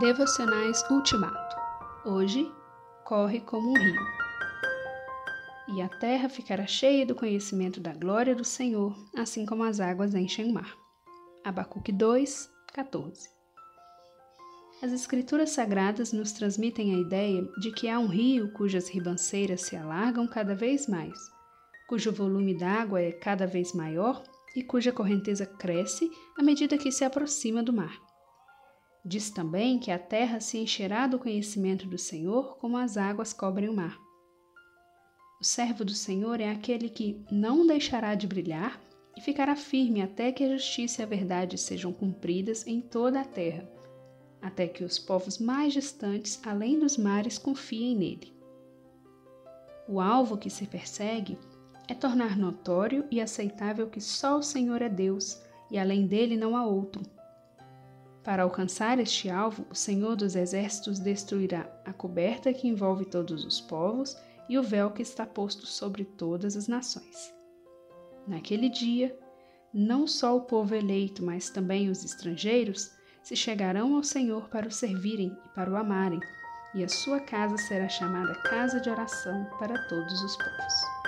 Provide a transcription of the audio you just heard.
Devocionais Ultimato. Hoje, corre como um rio. E a terra ficará cheia do conhecimento da glória do Senhor, assim como as águas enchem o mar. Abacuque 2, 14. As Escrituras Sagradas nos transmitem a ideia de que há um rio cujas ribanceiras se alargam cada vez mais, cujo volume d'água é cada vez maior e cuja correnteza cresce à medida que se aproxima do mar. Diz também que a terra se encherá do conhecimento do Senhor como as águas cobrem o mar. O servo do Senhor é aquele que não deixará de brilhar e ficará firme até que a justiça e a verdade sejam cumpridas em toda a terra, até que os povos mais distantes, além dos mares, confiem nele. O alvo que se persegue é tornar notório e aceitável que só o Senhor é Deus e além dele não há outro para alcançar este alvo, o Senhor dos Exércitos destruirá a coberta que envolve todos os povos e o véu que está posto sobre todas as nações. Naquele dia, não só o povo eleito, mas também os estrangeiros se chegarão ao Senhor para o servirem e para o amarem, e a sua casa será chamada casa de oração para todos os povos.